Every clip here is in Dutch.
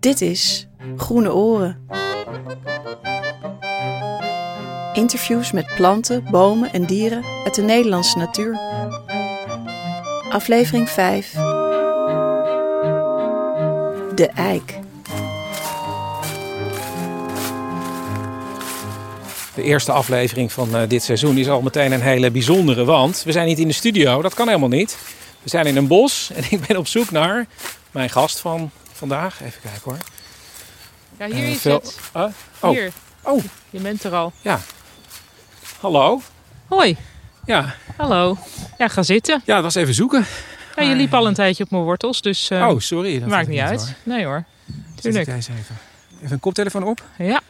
Dit is Groene Oren. Interviews met planten, bomen en dieren uit de Nederlandse natuur. Aflevering 5. De eik. De eerste aflevering van uh, dit seizoen is al meteen een hele bijzondere, want we zijn niet in de studio, dat kan helemaal niet. We zijn in een bos en ik ben op zoek naar mijn gast van vandaag. Even kijken hoor. Ja, hier Eh, is veel- het. Oh, Hier, oh, je bent er al. ja. Hallo. Hoi, Ja, hallo. Ja, ga zitten. ja, dat was even zoeken. Ja, je liep al een tijdje op mijn wortels, dus eh, oh, sorry. Dat maakt niet uit. hoor. Nee hoor, tuurlijk. deze even. Even een koptelefoon op. Ja,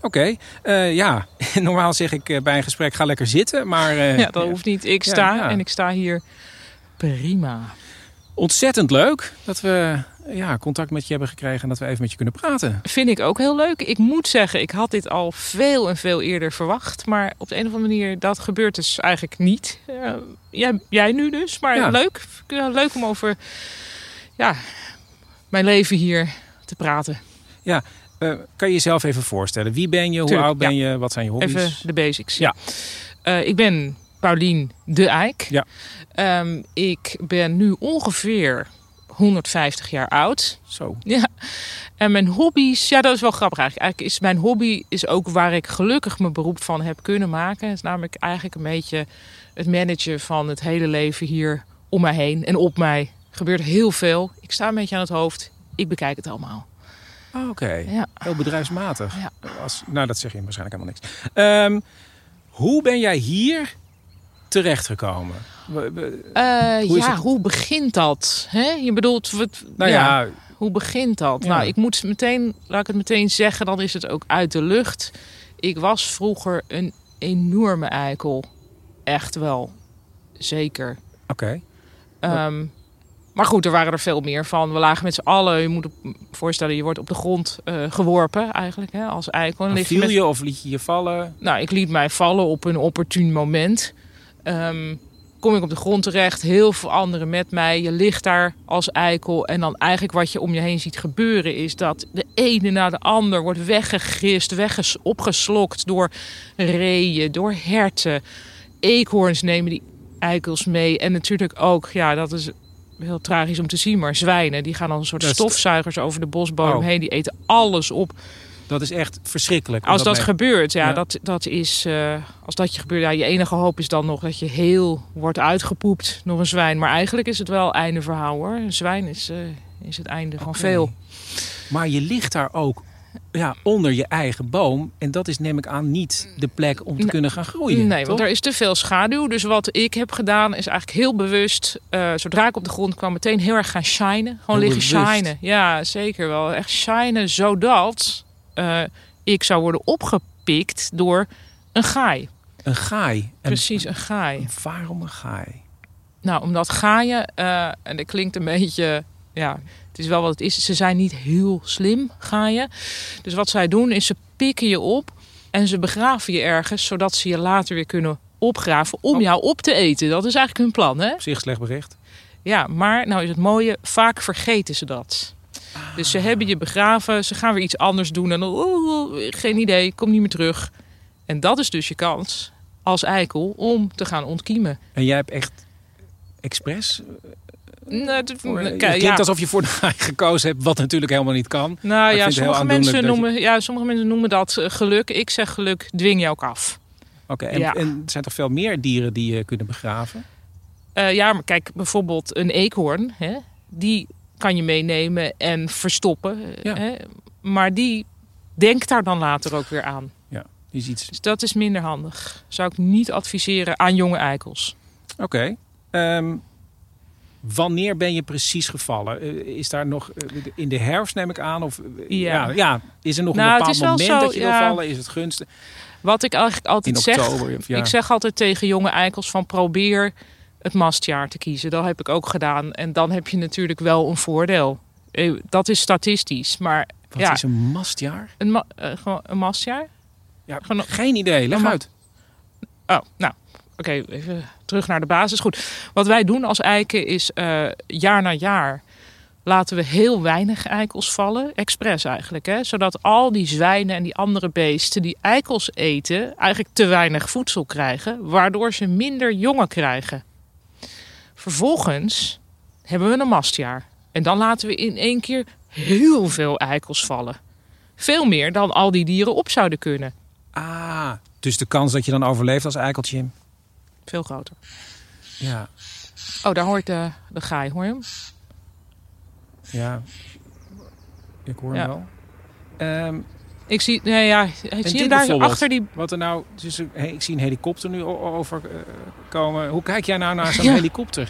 Oké, eh, ja. Normaal zeg ik bij een gesprek ga lekker zitten, maar ja, dat hoeft niet. Ik Ja, sta ja. en ik sta hier prima. ontzettend leuk dat we ja, contact met je hebben gekregen en dat we even met je kunnen praten. Vind ik ook heel leuk. Ik moet zeggen, ik had dit al veel en veel eerder verwacht. Maar op de een of andere manier, dat gebeurt dus eigenlijk niet. Jij, jij nu dus, maar Ja. leuk. Ja, Leuk om over ja, mijn leven hier te praten. Eh, kan je jezelf even voorstellen? Wie ben je? Hoe Tuurlijk, oud ben je? Wat zijn je hobby's? Even de basics. Ja. Eh, ik ben Paulien de Eik. Ja. Ehm, ik ben nu ongeveer 150 jaar oud. Zo. Ja. En mijn hobby's, ja, dat is wel grappig eigenlijk. Eigenlijk is mijn hobby is ook waar ik gelukkig mijn beroep van heb kunnen maken. Het is namelijk eigenlijk een beetje het managen van het hele leven hier om mij heen en op mij. Er gebeurt heel veel. Ik sta een beetje aan het hoofd. Ik bekijk het allemaal. Oh, Oké, Ja. heel bedrijfsmatig. Ja. Als, nou, dat zeg je waarschijnlijk helemaal niks. Ehm, hoe ben jij hier terechtgekomen? Eh, Hoe ja, het? hoe begint dat? Hè? Je bedoelt, wat, nou ja, Hoe begint dat? Ja. Nou, ik moet meteen, laat ik het meteen zeggen, dan is het ook uit de lucht. Ik was vroeger een enorme eikel. Echt wel. Zeker. oké. Ehm, maar goed, er waren er veel meer van. We lagen met z'n allen. Je moet je voorstellen, je wordt op de grond eh, geworpen eigenlijk hè, als eikel. En je viel met- je of liet je je vallen? nou, ik liet mij vallen op een opportun moment. Ehm, kom ik op de grond terecht, heel veel anderen met mij. Je ligt daar als eikel. En dan eigenlijk wat je om je heen ziet gebeuren... is dat de ene na de ander wordt weggegist, wegges opgeslokt... door reeën, door herten. Eekhoorns nemen die eikels mee. En natuurlijk ook, ja, dat is heel tragisch om te zien... maar zwijnen, die gaan dan een soort stofzuigers over de bosbodem Oh. heen. Die eten alles op. Dat is echt verschrikkelijk. Als dat mee- gebeurt, ja, Ja. Dat, dat is. eh, als dat je gebeurt, ja, je enige hoop is dan nog dat je heel wordt uitgepoept door een zwijn. Maar eigenlijk is het wel einde verhaal hoor. Een zwijn is, eh, is het einde van veel. Maar je ligt daar ook ja, onder je eigen boom. En dat is neem ik aan niet de plek om te Nee. kunnen gaan groeien. nee, toch? want er is te veel schaduw. Dus wat ik heb gedaan is eigenlijk heel bewust. eh, zodra ik op de grond kwam, meteen heel erg gaan shinen. Gewoon Heel liggen bewust. shinen. Ja, zeker wel. Echt shinen, zodat eh, ik zou worden opgepikt door een gaai. Een gaai. Precies, een gaai. waarom een gaai? Nou, omdat gaaien, eh, en dat klinkt een beetje, ja, het is wel wat het is. Ze zijn niet heel slim, gaaien. Dus wat zij doen is ze pikken je op en ze begraven je ergens, zodat ze je later weer kunnen opgraven om Oh. jou op te eten. Dat is eigenlijk hun plan, hè? Op zich slecht bericht. Ja, maar nou is het mooie, vaak vergeten ze dat. Dus ze hebben je begraven, ze gaan weer iets anders doen en dan, oeh, oeh, geen idee, kom niet meer terug. En dat is dus je kans als eikel om te gaan ontkiemen. En jij hebt echt expres? Nou, het- Voor, het kijk, klinkt ja. alsof je voor de gaai gekozen hebt, wat natuurlijk helemaal niet kan. Nou ja, sommige mensen, je- noemen, ja, sommige mensen noemen dat eh, geluk. Ik zeg geluk, dwing je ook af. Oké, en, Ja. en er zijn toch veel meer dieren die je kunnen begraven? Eh, ja, maar kijk, bijvoorbeeld een eekhoorn. Hè, die kan je meenemen en verstoppen. Ja. Hè, maar die denkt daar dan later ook weer aan. Die is iets. Dus dat is minder handig. Zou ik niet adviseren aan jonge eikels. Oké. Ehm, wanneer ben je precies gevallen? Eh, is daar nog eh, in de herfst neem ik aan? Of eh, Ja. ja, ja, is er nog Nou, een het bepaald moment zo, dat je wil ja. vallen? Is het gunstig? Wat ik eigenlijk In altijd zeg. oktober? Ja. Ik zeg altijd tegen jonge eikels van probeer het mastjaar te kiezen. Dat heb ik ook gedaan. En dan heb je natuurlijk wel een voordeel. Eh, Dat is statistisch. Maar Wat ja. is een mastjaar? een, ma- eh, gewoon een mastjaar? Ja, Gewoon- geen idee. Leg uit. Oh, nou, oké, even terug naar de basis. Goed, wat wij doen als eiken is eh, jaar na jaar laten we heel weinig eikels vallen. Expres eigenlijk. Hè? Zodat al die zwijnen en die andere beesten die eikels eten... eigenlijk te weinig voedsel krijgen. Waardoor ze minder jongen krijgen. Vervolgens hebben we een mastjaar. En dan laten we in één keer heel veel eikels vallen. Veel meer dan al die dieren op zouden kunnen. Ah, dus de kans dat je dan overleeft als eikeltje. Veel groter. Ja, Oh, daar hoort de, de gaai. Hoor je hem? ja. Ik hoor Ja. hem wel. Ehm, Ik zie, nee, ja, zie dit je daar achter die... wat er nou, dus, eh, ik zie een helikopter nu overkomen. Hoe kijk jij nou naar zo'n Ja. helikopter?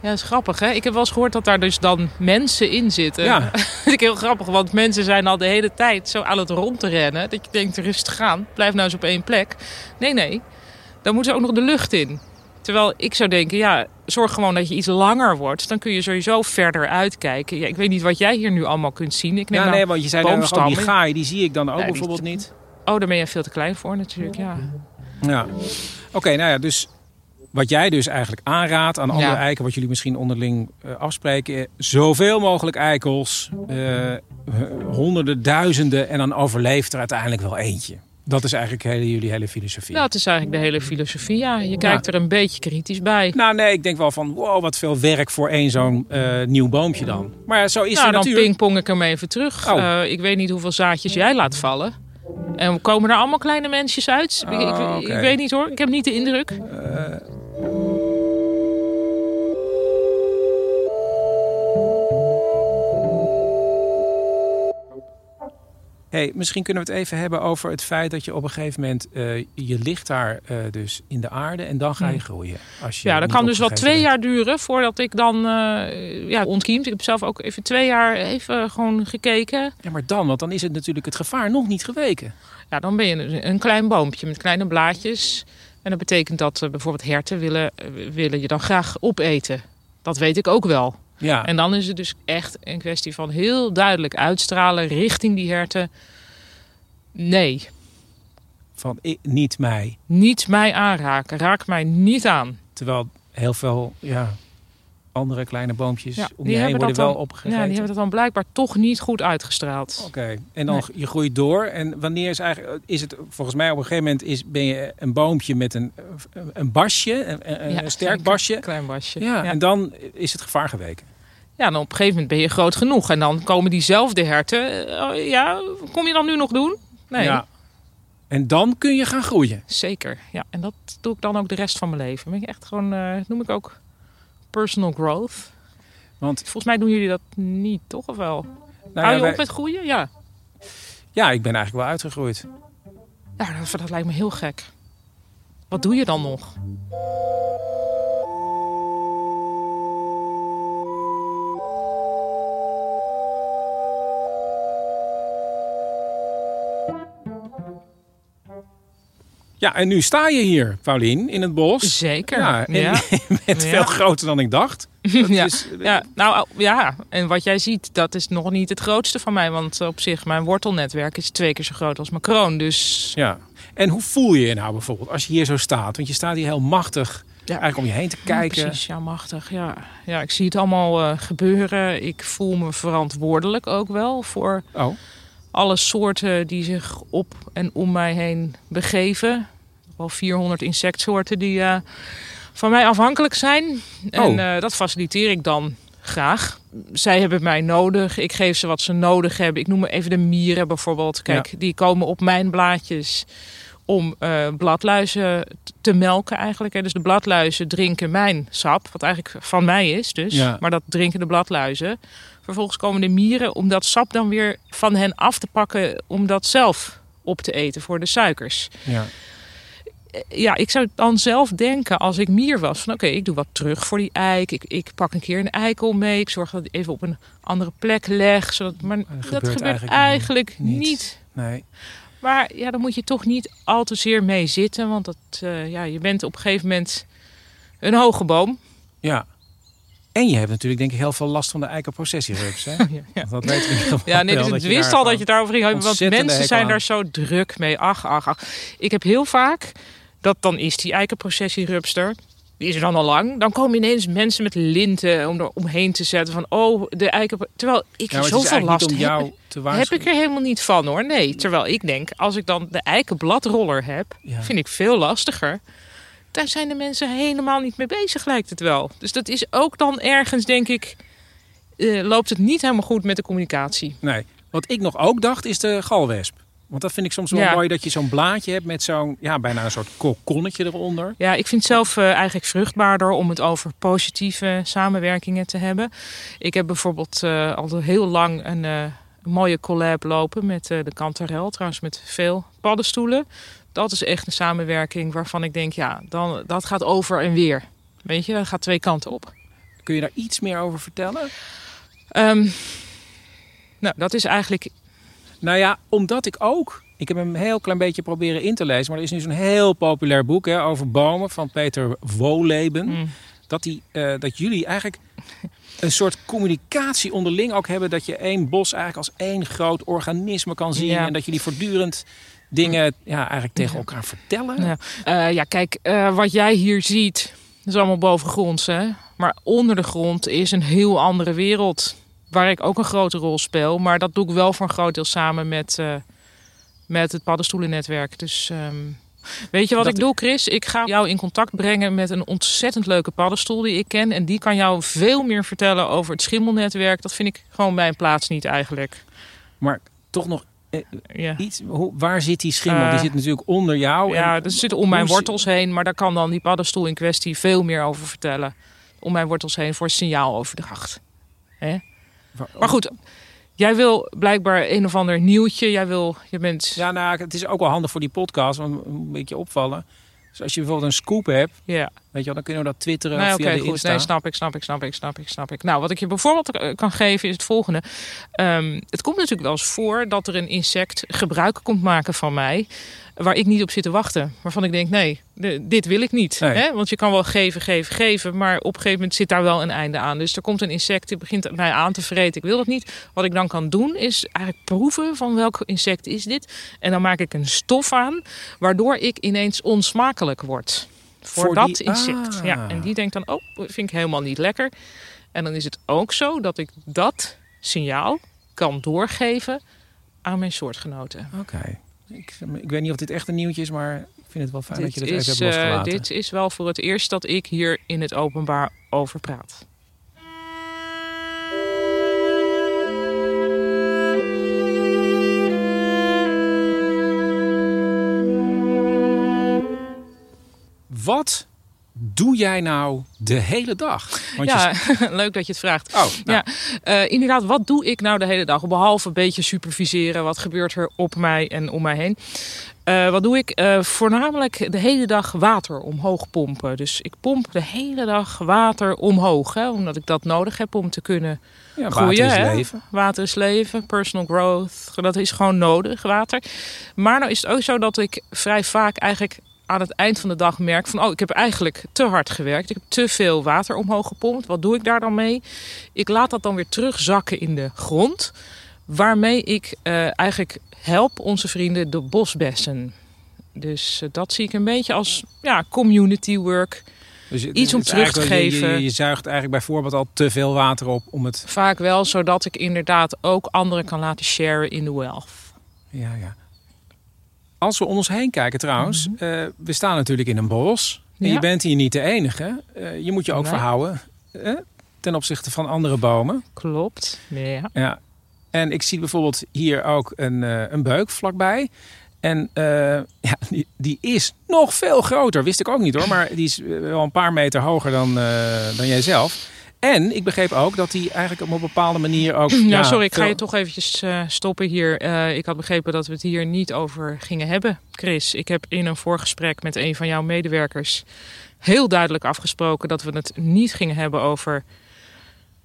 Ja, dat is grappig, hè? Ik heb wel eens gehoord dat daar dus dan mensen in zitten. Ja. Dat vind ik heel grappig, want mensen zijn al de hele tijd zo aan het rond te rennen... dat je denkt, rustig gaan, blijf nou eens op één plek. Nee, nee, dan moeten ze ook nog de lucht in. Terwijl ik zou denken, ja, zorg gewoon dat je iets langer wordt. Dan kun je sowieso verder uitkijken. Ja, ik weet niet wat jij hier nu allemaal kunt zien. Ik neem Ja, nou- nee, want je zei dan nog, oh, die boomstammen. gaai, die zie ik dan ook Ja, die- bijvoorbeeld niet. Oh, daar ben je veel te klein voor natuurlijk, ja. Ja. Oké, nou ja, dus wat jij dus eigenlijk aanraadt aan andere Ja. eiken, wat jullie misschien onderling eh, afspreken, zoveel mogelijk eikels, eh, honderden, duizenden en dan overleeft er uiteindelijk wel eentje. Dat is eigenlijk hele, jullie hele filosofie. Dat is eigenlijk de hele filosofie, ja. Je kijkt er een beetje kritisch bij. Nou nee, ik denk wel van wow, wat veel werk voor één zo'n eh, nieuw boompje dan. Maar zo is nou, dan pingpong ik hem even terug. Oh. Eh, ik weet niet hoeveel zaadjes jij laat vallen. En komen er allemaal kleine mensjes uit? Ik- ik, ik, oké. weet niet hoor. Ik heb niet de indruk. Hey, misschien kunnen we het even hebben over het feit dat je op een gegeven moment eh, je ligt daar eh, dus in de aarde en dan ga je Hmm. groeien. Als je Ja, dat kan dus wel twee bent. jaar duren voordat ik dan eh ja, ontkiemt. Ik heb zelf ook even twee jaar even gewoon gekeken. Ja, maar dan, want dan is het natuurlijk het gevaar nog niet geweken. Ja, dan ben je een- een klein boompje met kleine blaadjes. En dat betekent dat bijvoorbeeld herten willen, willen je dan graag opeten. Dat weet ik ook wel. Ja, En dan is het dus echt een kwestie van heel duidelijk uitstralen richting die herten. Nee, van ik, niet mij. niet mij aanraken. Raak mij niet aan. Terwijl heel veel ja, andere kleine boompjes Ja, om die je heen worden wel opgegeten. Ja, die hebben dat dan blijkbaar toch niet goed uitgestraald. Oké, en dan Nee. je groeit door. En wanneer is eigenlijk, is het volgens mij op een gegeven moment is, ben je een boompje met een, een basje, een, een, Ja, een sterk een basje. Klein basje. Ja, ja. en dan is het gevaar geweken. Ja, dan op een gegeven moment ben je groot genoeg. En dan komen diezelfde herten. eh, ja, kom je dan nu nog doen? Nee, Ja. En dan kun je gaan groeien. zeker. Ja, en dat doe ik dan ook de rest van mijn leven. Ben ik echt gewoon, eh, noem ik ook personal growth. Want Volgens mij doen jullie dat niet, toch? Of wel? nou Hou ja, je wij- op met groeien? Ja. ja, ik ben eigenlijk wel uitgegroeid. Ja, dat, dat lijkt me heel gek. Wat doe je dan nog? Ja, en nu sta je hier, Paulien, in het bos. Zeker. Ja, en ja. je bent Ja. veel groter dan ik dacht. Dat ja. is- Ja, nou ja, en wat jij ziet, dat is nog niet het grootste van mij. Want op zich, mijn wortelnetwerk is twee keer zo groot als mijn kroon. Dus ja. En hoe voel je je nou bijvoorbeeld als je hier zo staat? Want je staat hier heel machtig Ja. eigenlijk om je heen te kijken. Ja, precies, ja, machtig. Ja. ja, ik zie het allemaal eh, gebeuren. Ik voel me verantwoordelijk ook wel voor Oh, alle soorten die zich op en om mij heen begeven. Wel 400 insectsoorten die eh, van mij afhankelijk zijn. En Oh. eh, dat faciliteer ik dan graag. Zij hebben mij nodig. Ik geef ze wat ze nodig hebben. Ik noem maar even de mieren bijvoorbeeld. Kijk, die komen op mijn blaadjes om eh, bladluizen te melken eigenlijk. Hè. Dus de bladluizen drinken mijn sap, wat eigenlijk van mij is dus. Ja. Maar dat drinken de bladluizen. Vervolgens komen de mieren om dat sap dan weer van hen af te pakken... om dat zelf op te eten voor de suikers. ja. Ja, ik zou dan zelf denken als ik mier was... van oké, ik doe wat terug voor die eik. Ik, ik pak een keer een eikel mee. Ik zorg dat ik even op een andere plek leg. Zodat, maar dat gebeurt gebeurt, eigenlijk eigenlijk, niet. niet. Nee. Maar ja, dan moet je toch niet al te zeer mee zitten. Want dat, eh, ja, je bent op een gegeven moment een hoge boom. Ja. En je hebt natuurlijk denk ik heel veel last van de eikenprocessierups. Hè? Ja, ja. Dat weet ik Ja, nee, dus je wist al dat je het daarover ging. Want mensen zijn aan. daar zo druk mee. Ach, ach, ach. Ik heb heel vaak dat dan is die eikenprocessierupster. die is er dan al lang. Dan komen ineens mensen met linten om er omheen te zetten. Van, oh, de eiken... Terwijl ik Ja, er het zoveel last om heb. jou te Heb ik er helemaal niet van hoor. Nee, terwijl ik denk, als ik dan de eikenbladroller heb, vind ik veel lastiger. Daar zijn de mensen helemaal niet mee bezig, lijkt het wel. Dus dat is ook dan ergens, denk ik, eh, loopt het niet helemaal goed met de communicatie. Nee. Wat ik nog ook dacht is de galwesp. Want dat vind ik soms wel Ja. mooi dat je zo'n blaadje hebt met zo'n, ja, bijna een soort kokonnetje eronder. Ja, ik vind het zelf eh, eigenlijk vruchtbaarder om het over positieve samenwerkingen te hebben. Ik heb bijvoorbeeld eh, al heel lang een mooie collab lopen met eh, de Kantarel, trouwens met veel paddenstoelen. Dat is echt een samenwerking waarvan ik denk, ja, dan, dat gaat over en weer. Weet je, dat gaat twee kanten op. Kun je daar iets meer over vertellen? Ehm, nou, dat is eigenlijk Nou ja, omdat ik ook. Ik heb hem een heel klein beetje proberen in te lezen. Maar er is nu zo'n heel populair boek hè, over bomen van Peter Woleben. mm, Dat, die, eh, dat jullie eigenlijk een soort communicatie onderling ook hebben. Dat je één bos eigenlijk als één groot organisme kan zien. Ja. En dat jullie voortdurend dingen ja, eigenlijk tegen elkaar vertellen. Ja. Eh, ja, kijk, eh, wat jij hier ziet, is allemaal bovengronds. Hè? Maar onder de grond is een heel andere wereld. Waar ik ook een grote rol speel. Maar dat doe ik wel voor een groot deel samen met, eh, met het paddenstoelennetwerk. Dus ehm, weet je wat Dat- ik doe, Chris? Ik ga jou in contact brengen met een ontzettend leuke paddenstoel die ik ken. En die kan jou veel meer vertellen over het schimmelnetwerk. Dat vind ik gewoon bij een plaats niet eigenlijk. Maar toch nog Ja. iets. Waar zit die schimmel? Eh, die zit natuurlijk onder jou. Ja, En- dat zit om mijn wortels heen, maar daar kan dan die paddenstoel in kwestie veel meer over vertellen. Om mijn wortels heen voor signaaloverdracht. Hè? Maar goed, jij wil blijkbaar een of ander nieuwtje. Jij wil, je bent, ja, Ja, nou, het is ook wel handig voor die podcast. Want een beetje opvallen. Dus als je bijvoorbeeld een scoop hebt. Weet je wel, dan kunnen we dat twitteren Nee, of oké, via de goed. Nee, snap ik, snap ik, snap ik, snap ik, snap ik. Nou, wat ik je bijvoorbeeld eh, kan geven is het volgende. Ehm, het komt natuurlijk wel eens voor dat er een insect gebruik komt maken van mij... waar ik niet op zit te wachten. Waarvan ik denk, nee, dit wil ik niet. Nee. Hè? Want je kan wel geven, geven, geven... maar op een gegeven moment zit daar wel een einde aan. Dus er komt een insect, die begint mij aan te vreten. Ik wil dat niet. Wat ik dan kan doen, is eigenlijk proeven van welk insect is dit. En dan maak ik een stof aan... waardoor ik ineens onsmakelijk word... Voor, Voor dat die- insect. ah. Ja, en die denkt dan, oh, dat vind ik helemaal niet lekker. En dan is het ook zo dat ik dat signaal kan doorgeven aan mijn soortgenoten. Oké. Ik, ik weet niet of dit echt een nieuwtje is, maar ik vind het wel fijn dat je dat is, even hebt eh, losgelaten. dit is wel voor het eerst dat ik hier in het openbaar over praat. Wat doe jij nou de hele dag? Want ja, je... leuk dat je het vraagt. Oh, nou, Ja, eh, inderdaad, wat doe ik nou de hele dag? Behalve een beetje superviseren, wat gebeurt er op mij en om mij heen? Eh, wat doe ik? Eh, voornamelijk de hele dag water omhoog pompen. Dus ik pomp de hele dag water omhoog, hè, omdat ik dat nodig heb om te kunnen ja, groeien. water is hè? leven. Water is leven, personal growth. Dat is gewoon nodig, water. Maar nou is het ook zo dat ik vrij vaak eigenlijk aan het eind van de dag merk van... oh, ik heb eigenlijk te hard gewerkt. Ik heb te veel water omhoog gepompt. Wat doe ik daar dan mee? Ik laat dat dan weer terugzakken in de grond. Waarmee ik eh, eigenlijk help onze vrienden de bosbessen. Dus eh, dat zie ik een beetje als ja, community work. Dus Iets om terug te eigenlijk- je- Je, geven. je, zuigt eigenlijk bijvoorbeeld al te veel water op om het... Vaak wel, zodat ik inderdaad ook anderen kan laten sharen in the wealth. Ja, ja. Als we om ons heen kijken trouwens, eh, we staan natuurlijk in een bos. En Mhm. Ja. je bent hier niet de enige. Eh, je moet je ook Nee. verhouden ten opzichte van andere bomen. Klopt. Ja. Ja. En ik zie bijvoorbeeld hier ook een, eh, een beuk vlakbij. En ja, die, die is nog veel groter. Wist ik ook niet hoor. Maar die is wel een paar meter hoger dan, eh, dan jijzelf. En ik begreep ook dat die eigenlijk op een bepaalde manier ook... Ja, sorry, ik ga je toch eventjes eh, stoppen hier. Eh, ik had begrepen dat we het hier niet over gingen hebben, Chris. Ik heb in een voorgesprek met een van jouw medewerkers heel duidelijk afgesproken dat we het niet gingen hebben over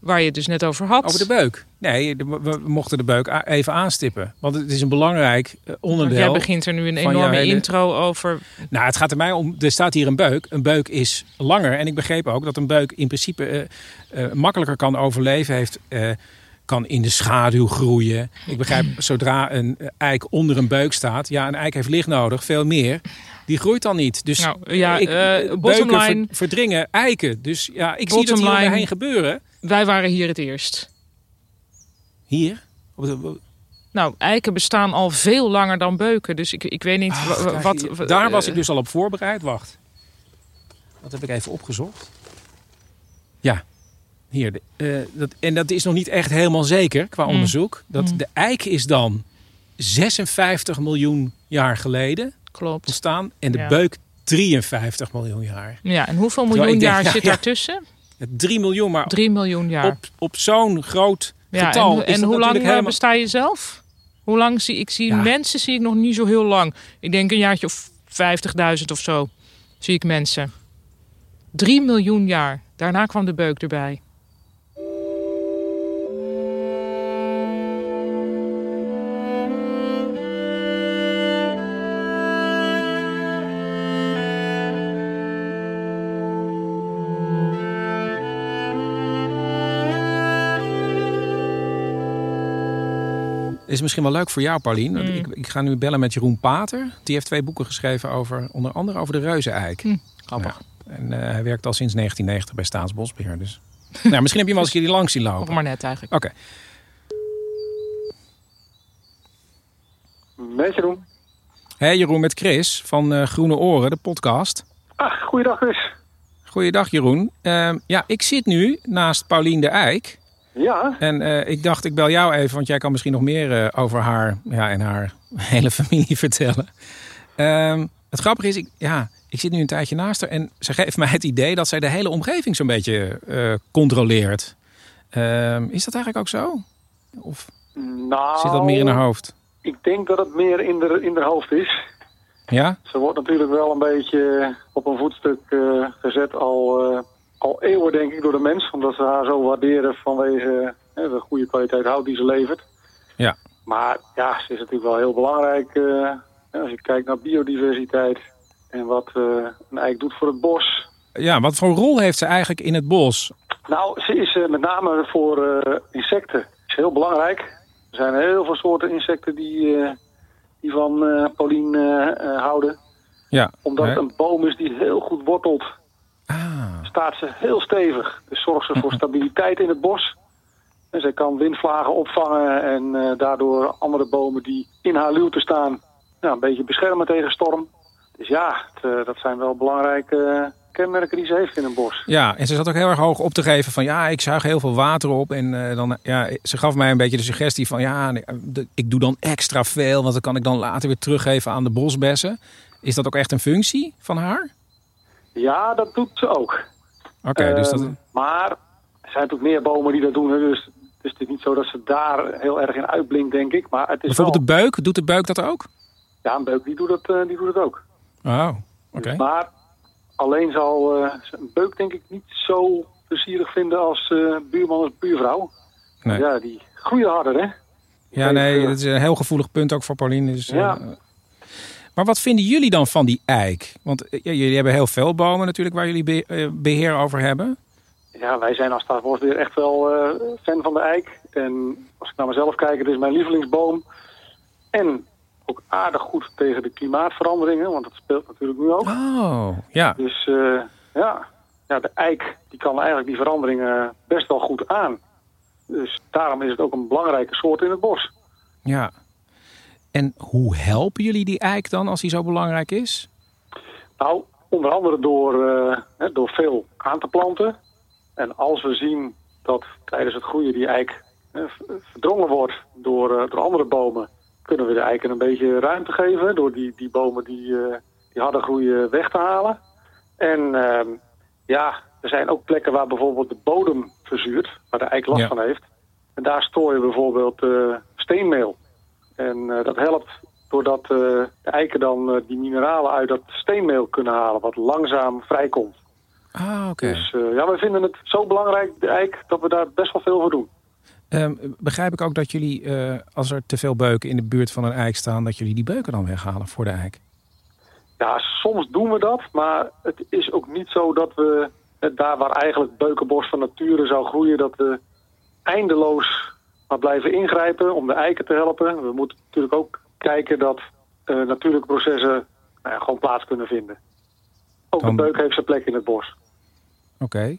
waar je het dus net over had. Over de beuk. Nee, we mochten de beuk even aanstippen. Want het is een belangrijk eh, Want onderdeel. Jij begint er nu een enorme hele- intro over. Nou, het gaat er mij om. Er staat hier een beuk. Een beuk is langer. En ik begreep ook dat een beuk in principe eh, eh, makkelijker kan overleven. Heeft kan in de schaduw groeien. Ik begrijp, zodra een eik onder een beuk staat, ja, een eik heeft licht nodig, veel meer. Die groeit dan niet. Dus Nou, ja, ik, beuken line- verdringen eiken. Dus ja, ik zie dat hier heen gebeuren. Wij waren hier het eerst. Hier? Op de- Nou, eiken bestaan al veel langer dan beuken. Dus ik, ik weet niet Ach, wat... daar was eh, ik dus al op voorbereid. Wacht. Dat heb ik even opgezocht. Ja, hier. de- eh, dat, en dat is nog niet echt helemaal zeker qua Mm. onderzoek. Dat Mm. de eik is dan 56 miljoen jaar geleden Klopt. ontstaan. En de Ja. beuk 53 miljoen jaar. Ja, en hoeveel miljoen denk, jaar ja, zit ja. Daartussen? 3 miljoen, maar 3 miljoen jaar. op, op zo'n groot ja, getal en, en hoe lang eh, helemaal... besta je zelf? Hoe lang zie ik zie Ja. mensen zie ik nog niet zo heel lang. Ik denk een jaartje of 50.000 of zo zie ik mensen. 3 miljoen jaar. Daarna kwam de beuk erbij. Is misschien wel leuk voor jou, Paulien. Mm. Ik, ik ga nu bellen met Jeroen Pater. Die heeft twee boeken geschreven over, onder andere over de reuzeneik. Hm, grappig. En eh, hij werkt al sinds 1990 bij Staatsbosbeheer. Dus. nou, misschien heb je hem wel eens die langs zien Of lopen. maar net eigenlijk. Oké. Met Jeroen. Hey Jeroen, met Chris van eh, Groene Oren, de podcast. Ah, goeiedag Chris. Goeiedag Jeroen. Ehm, ja, ik zit nu naast Paulien de Eik. Ja, En eh, ik dacht, ik bel jou even, want jij kan misschien nog meer eh, over haar ja, en haar hele familie vertellen. Ehm, het grappige is, ik, ja, ik zit nu een tijdje naast haar en ze geeft mij het idee dat zij de hele omgeving zo'n beetje eh, controleert. Ehm, is dat eigenlijk ook zo? Of nou... zit dat meer in haar hoofd? Ik denk dat het meer in de, in de hoofd is. Ja? Ze wordt natuurlijk wel een beetje op een voetstuk gezet al, al eeuwen, denk ik, door de mens. Omdat ze haar zo waarderen vanwege eh, de goede kwaliteit hout die ze levert. Ja. Maar ja, ze is natuurlijk wel heel belangrijk eh, als je kijkt naar biodiversiteit. En wat eh, een eik doet voor het bos. Ja, wat voor rol heeft ze eigenlijk in het bos? Nou, ze is eh, met name voor insecten is heel belangrijk. Er zijn heel veel soorten insecten die, die van Paulien houden. Ja. Omdat hè? het een boom is die heel goed wortelt, staat ze heel stevig. Dus zorgt ze voor stabiliteit in het bos. En zij kan windvlagen opvangen en eh, daardoor andere bomen die in haar luwte staan... Nou, een beetje beschermen tegen storm. Dus ja, het, eh, dat zijn wel belangrijke eh, kenmerken die ze heeft in een bos. Ja, en ze zat ook heel erg hoog op te geven van ja, ik zuig heel veel water op. En dan, ja, ze gaf mij een beetje de suggestie van ja, ik doe dan extra veel, want dan kan ik dan later weer teruggeven aan de bosbessen. Is dat ook echt een functie van haar? Ja, dat doet ze ook. Oké, dus dat. Ehm, Maar er zijn natuurlijk meer bomen die dat doen. hè, Dus, dus het is niet zo dat ze daar heel erg in uitblinkt, denk ik. Maar het is Bijvoorbeeld wel... de beuk, doet de beuk dat ook? Ja, een beuk die doet het, eh, die doet het ook. Oh, oké. Maar alleen zal eh, een beuk denk ik niet zo plezierig vinden als eh, buurman of buurvrouw. Nee. Ja, die groeien harder, hè? Ja, nee, dat is een heel gevoelig punt ook voor Pauline. Dus, Ja. Maar wat vinden jullie dan van die eik? Want eh, jullie hebben heel veel bomen natuurlijk waar jullie eh, beheer over hebben. Ja, wij zijn als Staatsbosbeheer echt wel eh, fan van de eik. En als ik naar mezelf kijk, het is mijn lievelingsboom. En ook aardig goed tegen de klimaatveranderingen, want dat speelt natuurlijk nu ook. Oh, ja. Dus ja. ja, de eik die kan eigenlijk die veranderingen best wel goed aan. Dus daarom is het ook een belangrijke soort in het bos. Ja. En hoe helpen jullie die eik dan als die zo belangrijk is? Nou, onder andere door, eh, door veel aan te planten. En als we zien dat tijdens het groeien die eik verdrongen wordt door, eh, door andere bomen, kunnen we de eiken een beetje ruimte geven door die, die bomen die, eh, die harder groeien weg te halen. En ehm, ja, er zijn ook plekken waar bijvoorbeeld de bodem verzuurt, waar de eik last Ja. van heeft. En daar stoor je bijvoorbeeld steenmeel. En eh, dat helpt doordat eh, de eiken dan eh, die mineralen uit dat steenmeel kunnen halen, wat langzaam vrijkomt. Ah, oké. Dus ja, wij vinden het zo belangrijk, de eik, dat we daar best wel veel voor doen. Ehm, begrijp ik ook dat jullie, als er te veel beuken in de buurt van een eik staan, dat jullie die beuken dan weghalen voor de eik? Ja, soms doen we dat, maar het is ook niet zo dat we daar waar eigenlijk beukenbos van nature zou groeien, dat we eindeloos maar blijven ingrijpen om de eiken te helpen. We moeten natuurlijk ook kijken dat uh, natuurlijke processen nou ja, gewoon plaats kunnen vinden. Ook Dan- de beuk heeft zijn plek in het bos. Oké.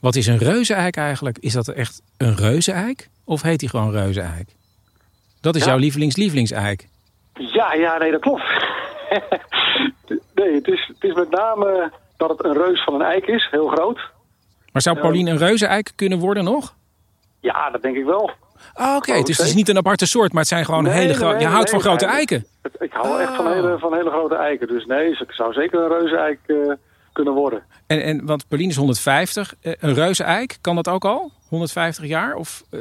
Wat is een reuzeneik eigenlijk? Is dat echt een reuzeneik? Of heet die gewoon reuzeneik? Dat is Ja. jouw lievelings-lievelingseik. Ja, ja, nee, dat klopt. nee, het is, het is met name dat het een reus van een eik is, heel groot. Maar zou. Pauline een reuzeneik kunnen worden nog? Ja, dat denk ik wel. Ah, Oké, Oh, dus het is oké. niet een aparte soort, maar het zijn gewoon Nee, hele grote... Je houdt van grote eiken. Ik hou echt van Oh. hele, van hele grote eiken. Dus nee, het zou zeker een reuzeneik eh kunnen worden. En, en, want Pauline is 150. Eh, Een reuzeneik, kan dat ook al? 150 jaar? Of eh,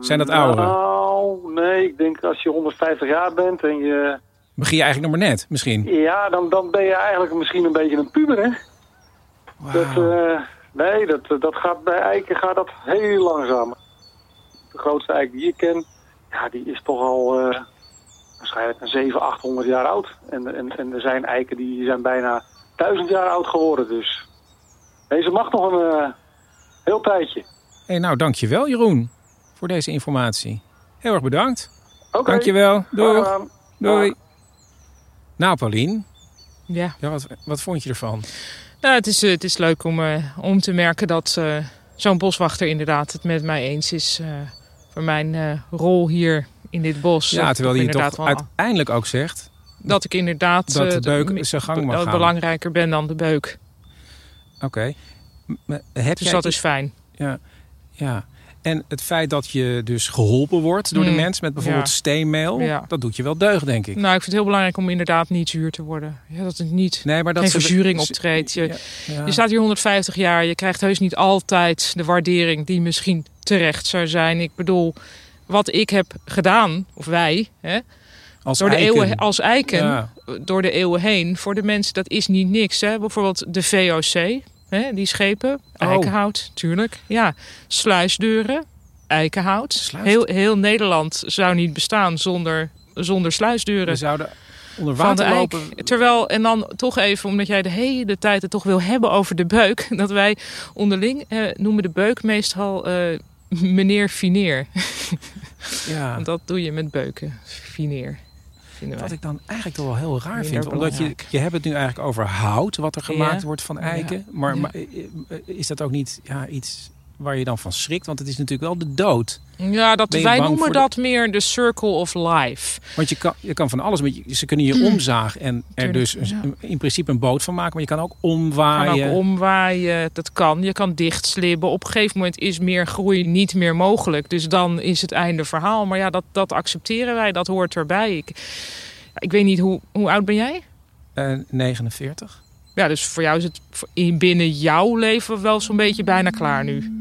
zijn dat ouderen? Nou, nee, ik denk als je 150 jaar bent en je... Begin je eigenlijk nog maar net, misschien? Ja, dan, dan ben je eigenlijk misschien een beetje een puber, hè? Dat, nee, dat, dat gaat bij eiken gaat dat heel langzaam. De grootste eik die ik ken, ja, die is toch al eh, waarschijnlijk een 700, 800 jaar oud. En, en, en er zijn eiken die zijn bijna 1000 jaar oud geworden. Dus deze mag nog een eh, heel tijdje. Hey, nou, dankjewel Jeroen voor deze informatie. Heel erg bedankt. Oké. Dankjewel. Doei. Doei. Nou, Paulien, Ja. ja, wat, wat vond je ervan? Nou, het, is, eh, het is leuk om, eh, om te merken dat eh, zo'n boswachter inderdaad het met mij eens is. eh, voor mijn eh, rol hier in dit bos. Ja, Dat terwijl hij toch wel- uiteindelijk ook zegt dat ik inderdaad dat eh, de beuk zijn gang mag eh, gaan. belangrijker ben dan de beuk. Oké. Dus jij dat is fijn. Ja, ja. En het feit dat je dus geholpen wordt door de Mm, mens met bijvoorbeeld ja. steenmeel, Ja. dat doet je wel deugd, denk ik. Nou, ik vind het heel belangrijk om inderdaad niet zuur te worden. Ja, dat het niet Nee, maar dat geen verzuring optreedt. Je, je staat hier 150 jaar. Je krijgt heus niet altijd de waardering die misschien terecht zou zijn. Ik bedoel, wat ik heb gedaan, of wij, hè, als door de eiken. eeuwen als eiken, Ja. door de eeuwen heen, voor de mensen, dat is niet niks. Hè? Bijvoorbeeld de VOC, hè? die schepen, Oh. eikenhout, tuurlijk. Ja, sluisdeuren, eikenhout. Sluis- Heel, heel Nederland zou niet bestaan zonder, zonder sluisdeuren. We zouden onder water lopen. Terwijl, en dan toch even, omdat jij de hele tijd het toch wil hebben over de beuk. Dat wij onderling eh, noemen de beuk meestal eh, meneer Fineer. Ja. Want dat doe je met beuken. Fineer. Wat ik dan eigenlijk toch wel heel raar Minder vind. Omdat je, je hebt het nu eigenlijk over hout, wat er gemaakt Ja. wordt van eiken. Ja. Maar, maar eh, eh, is dat ook niet ja, iets waar je dan van schrikt? Want het is natuurlijk wel de dood. Ja, dat, je wij noemen de- dat meer de circle of life. Want je kan, je kan van alles, met je, ze kunnen je omzagen en er dus ja. in principe een boot van maken. Maar je kan ook kan omwaaien. ook omwaaien, dat kan. Je kan dichtslibben. Op een gegeven moment is meer groei niet meer mogelijk. Dus dan is het einde verhaal. Maar ja, dat, dat accepteren wij, dat hoort erbij. Ik, ik weet niet, hoe, hoe oud ben jij? Eh, 49. Ja, dus voor jou is het binnen jouw leven wel zo'n beetje bijna klaar nu.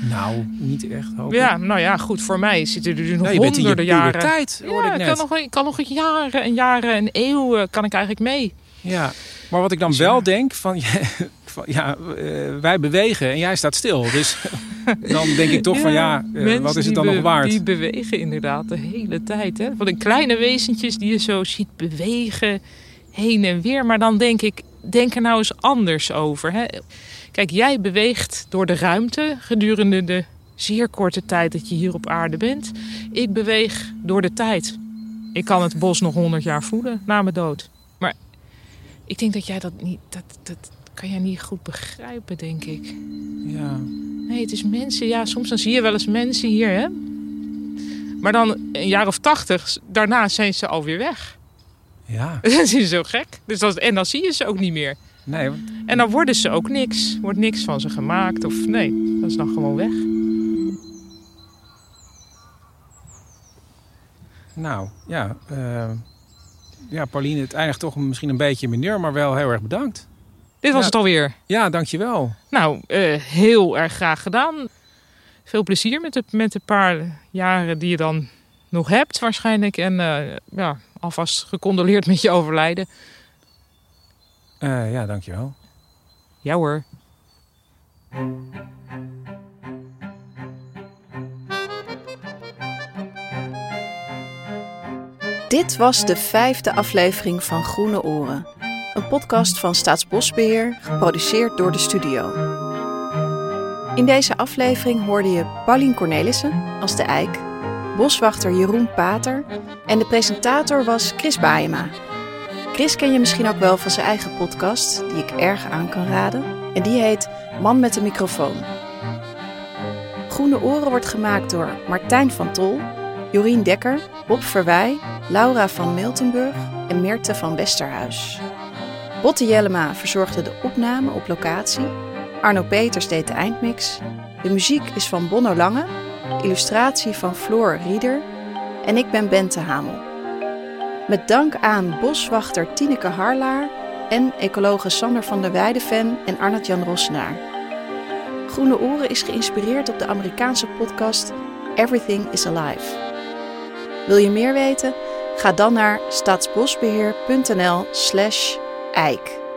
Nou, niet echt. Hoop. Ja, nou ja, goed. Voor mij zitten er dus nog Nou, honderden jaren. hoorde Ja, ik net. kan nog, ik kan nog jaren en jaren en eeuwen kan ik eigenlijk mee. Ja, maar wat ik dan Dus wel ja. denk, van, van ja, eh, wij bewegen en jij staat stil. Dus dan denk ik toch van ja, eh, wat is het dan nog waard? Die bewegen inderdaad de hele tijd. Hè? Van de kleine wezentjes die je zo ziet bewegen heen en weer. Maar dan denk ik, denk er nou eens anders over. Hè? Kijk, jij beweegt door de ruimte gedurende de zeer korte tijd dat je hier op aarde bent. Ik beweeg door de tijd. Ik kan het bos nog honderd jaar voeden na mijn dood. Maar ik denk dat jij dat niet... Dat, dat kan jij niet goed begrijpen, denk ik. Ja. Nee, het is mensen. Ja, soms dan zie je wel eens mensen hier, hè. Maar dan een jaar of tachtig, daarna zijn ze alweer weg. Ja, Dat is zo gek. Dus dat, en dan zie je ze ook niet meer. nee, want- En dan worden ze ook niks. Wordt niks van ze gemaakt. Of nee, dat is dan gewoon weg. nou ja, eh, ja, Pauline, het eindigt toch misschien een beetje in mineur, maar wel heel erg bedankt. Dit was Ja. het alweer. Ja, dankjewel. Nou, eh, heel erg graag gedaan. Veel plezier met de, met de paar jaren die je dan nog hebt waarschijnlijk. En eh, ja, alvast gecondoleerd met je overlijden. Eh, ja, dankjewel. Ja hoor. Dit was de vijfde aflevering van Groene Oren. Een podcast van Staatsbosbeheer, geproduceerd door de studio. In deze aflevering hoorde je Paulien Cornelissen als de eik, boswachter Jeroen Pater en de presentator was Chris Baayema. Chris ken je misschien ook wel van zijn eigen podcast, die ik erg aan kan raden. En die heet Man met de microfoon. Groene Oren wordt gemaakt door Martijn van Tol, Jorien Dekker, Bob Verwij, Laura van Miltenburg en Meerte van Westerhuis. Botte Jellema verzorgde de opname op locatie. Arno Peters deed de eindmix. De muziek is van Bonno Lange, illustratie van Floor Rieder en ik ben Bente Hamel. Met dank aan boswachter Tineke Harlaar en ecologe Sander van der Weideven en Arnold Jan Rossenaar. Groene Oren is geïnspireerd op de Amerikaanse podcast Everything is Alive. Wil je meer weten? Ga dan naar staatsbosbeheer.nl slash eik.